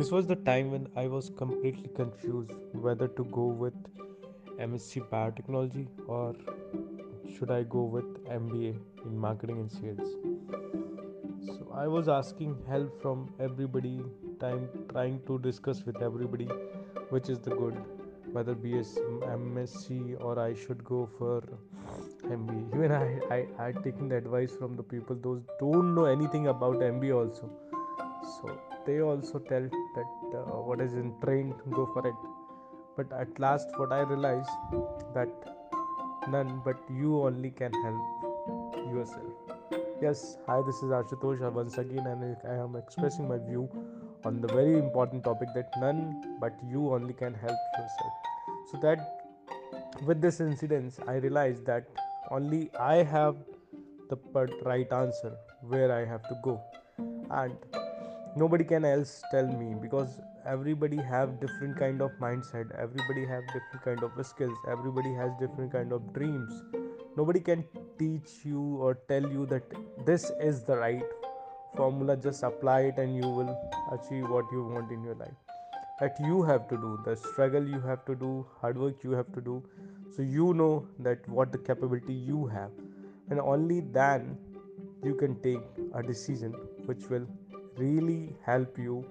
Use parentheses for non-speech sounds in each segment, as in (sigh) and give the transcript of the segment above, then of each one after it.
This was the time when I was completely confused whether to go with MSc Biotechnology or should I go with MBA in Marketing and Sales. So I was asking help from everybody, time trying to discuss with everybody which is the good, whether a MSc or I should go for MBA. (laughs) Even I I had taken the advice from the people those don't know anything about MBA also. So they also tell that uh, what is in train go for it. But at last what i realized that none but you only can help yourself. Yes hi this is ashutosh once again and i am expressing my view on the very important topic that none but you only can help yourself. So that with this incident i realized that only i have the right answer where i have to go. And nobody can else tell me because everybody have different kind of mindset everybody have different kind of skills everybody has different kind of dreams. Nobody can teach you or tell you that this is the right formula just apply it and you will achieve what you want in your life. That you have to do the struggle you have to do hard work you have to do so you know that what the capability you have. And only then you can take a decision which will really help you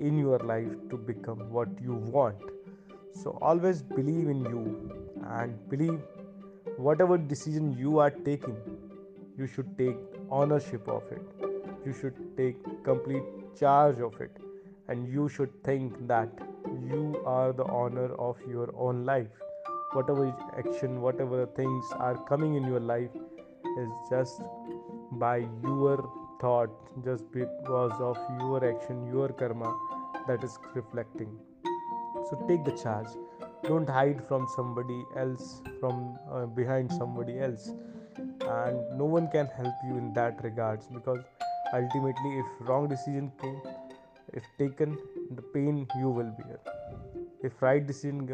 in your life to become what you want. So always believe in you and believe whatever decision you are taking, you should take ownership of it. You should take complete charge of it. And you should think that you are the owner of your own life. Whatever action, whatever things are coming in your life is just by your thought just because of your action, your karma that is reflecting. So take the charge. Don't hide from somebody else, from uh, behind somebody else, and no one can help you in that regards because ultimately, if wrong decision came, if taken, the pain you will bear. If right decision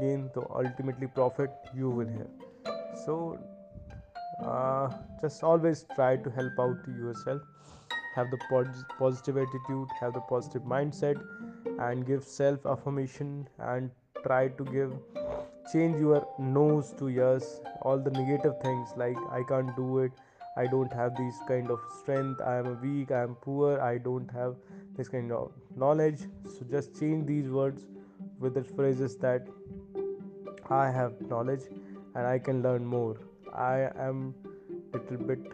gain, the ultimately profit you will hear. So uh, just always try to help out yourself. Have the positive attitude have the positive mindset and give self affirmation and try to give change your nose to yes all the negative things like i can't do it. I don't have this kind of strength. I am weak. I am poor. I don't have this kind of knowledge. So just change these words with the phrases that i have knowledge and i can learn more I am little bit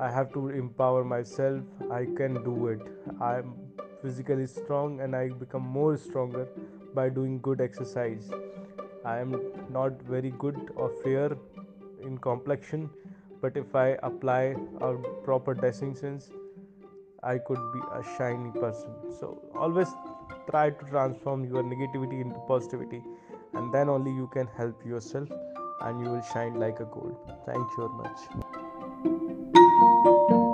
I have to empower myself. I can do it. I am physically strong and I become more stronger by doing good exercise. I am not very good or fair in complexion, but if I apply a proper dressing sense, I could be a shiny person. So always try to transform your negativity into positivity, and then only you can help yourself and you will shine like a gold. Thank you very much.